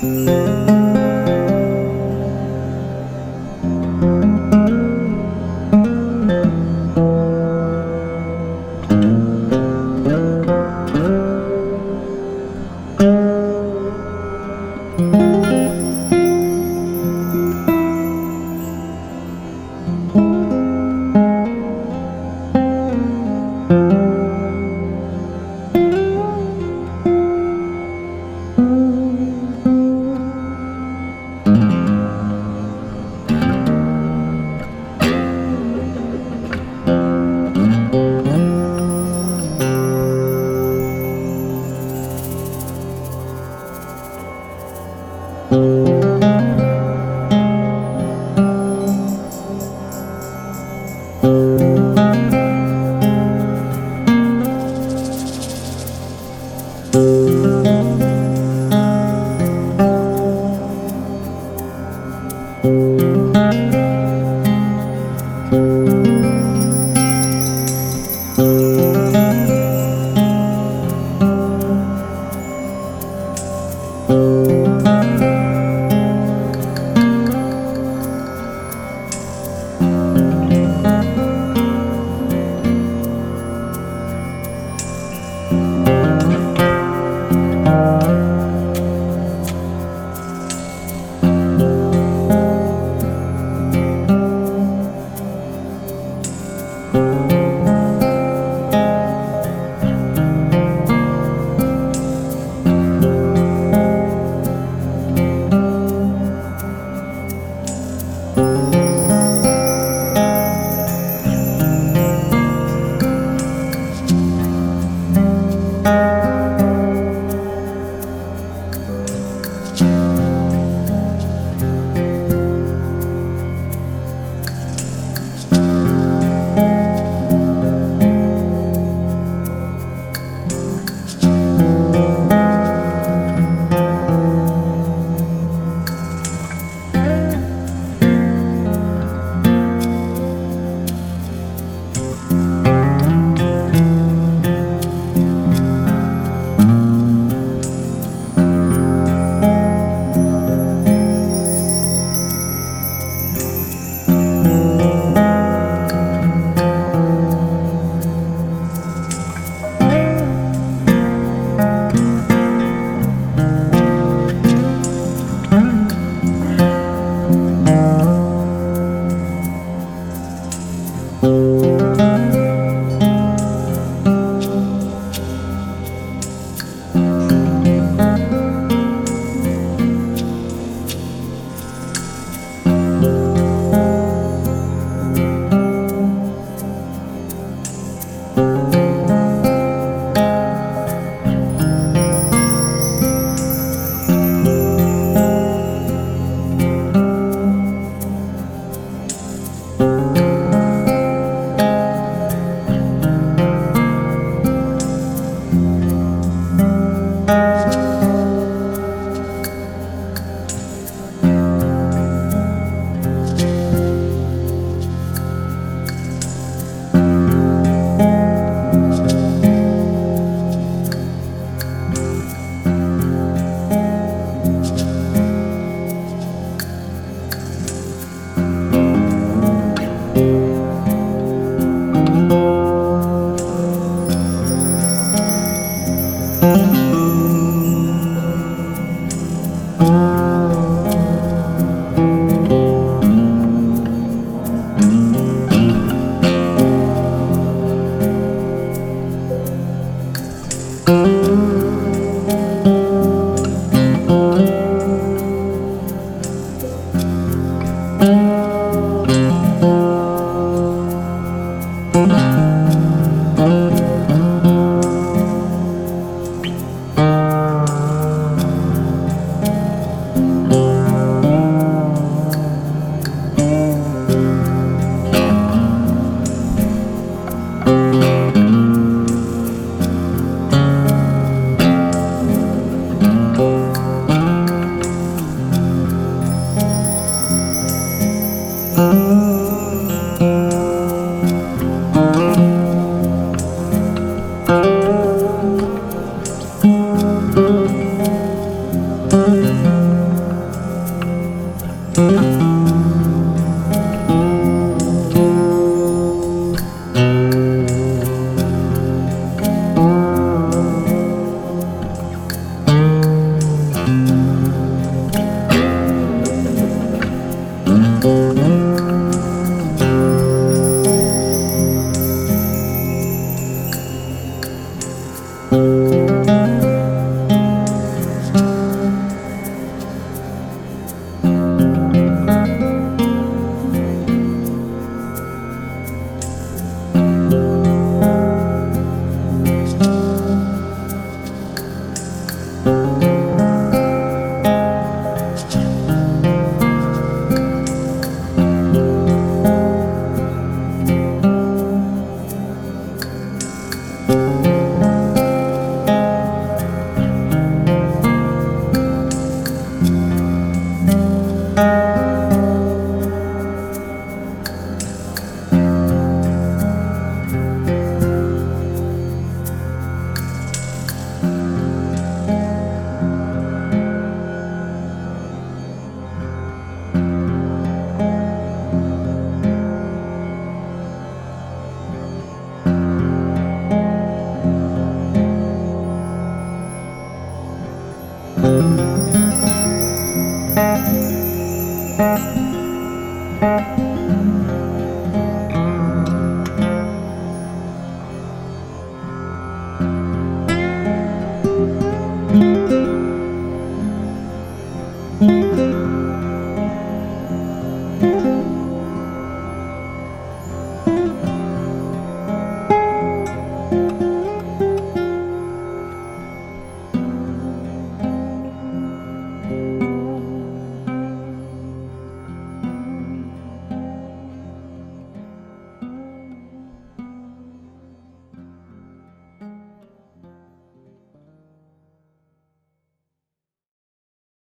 Música Música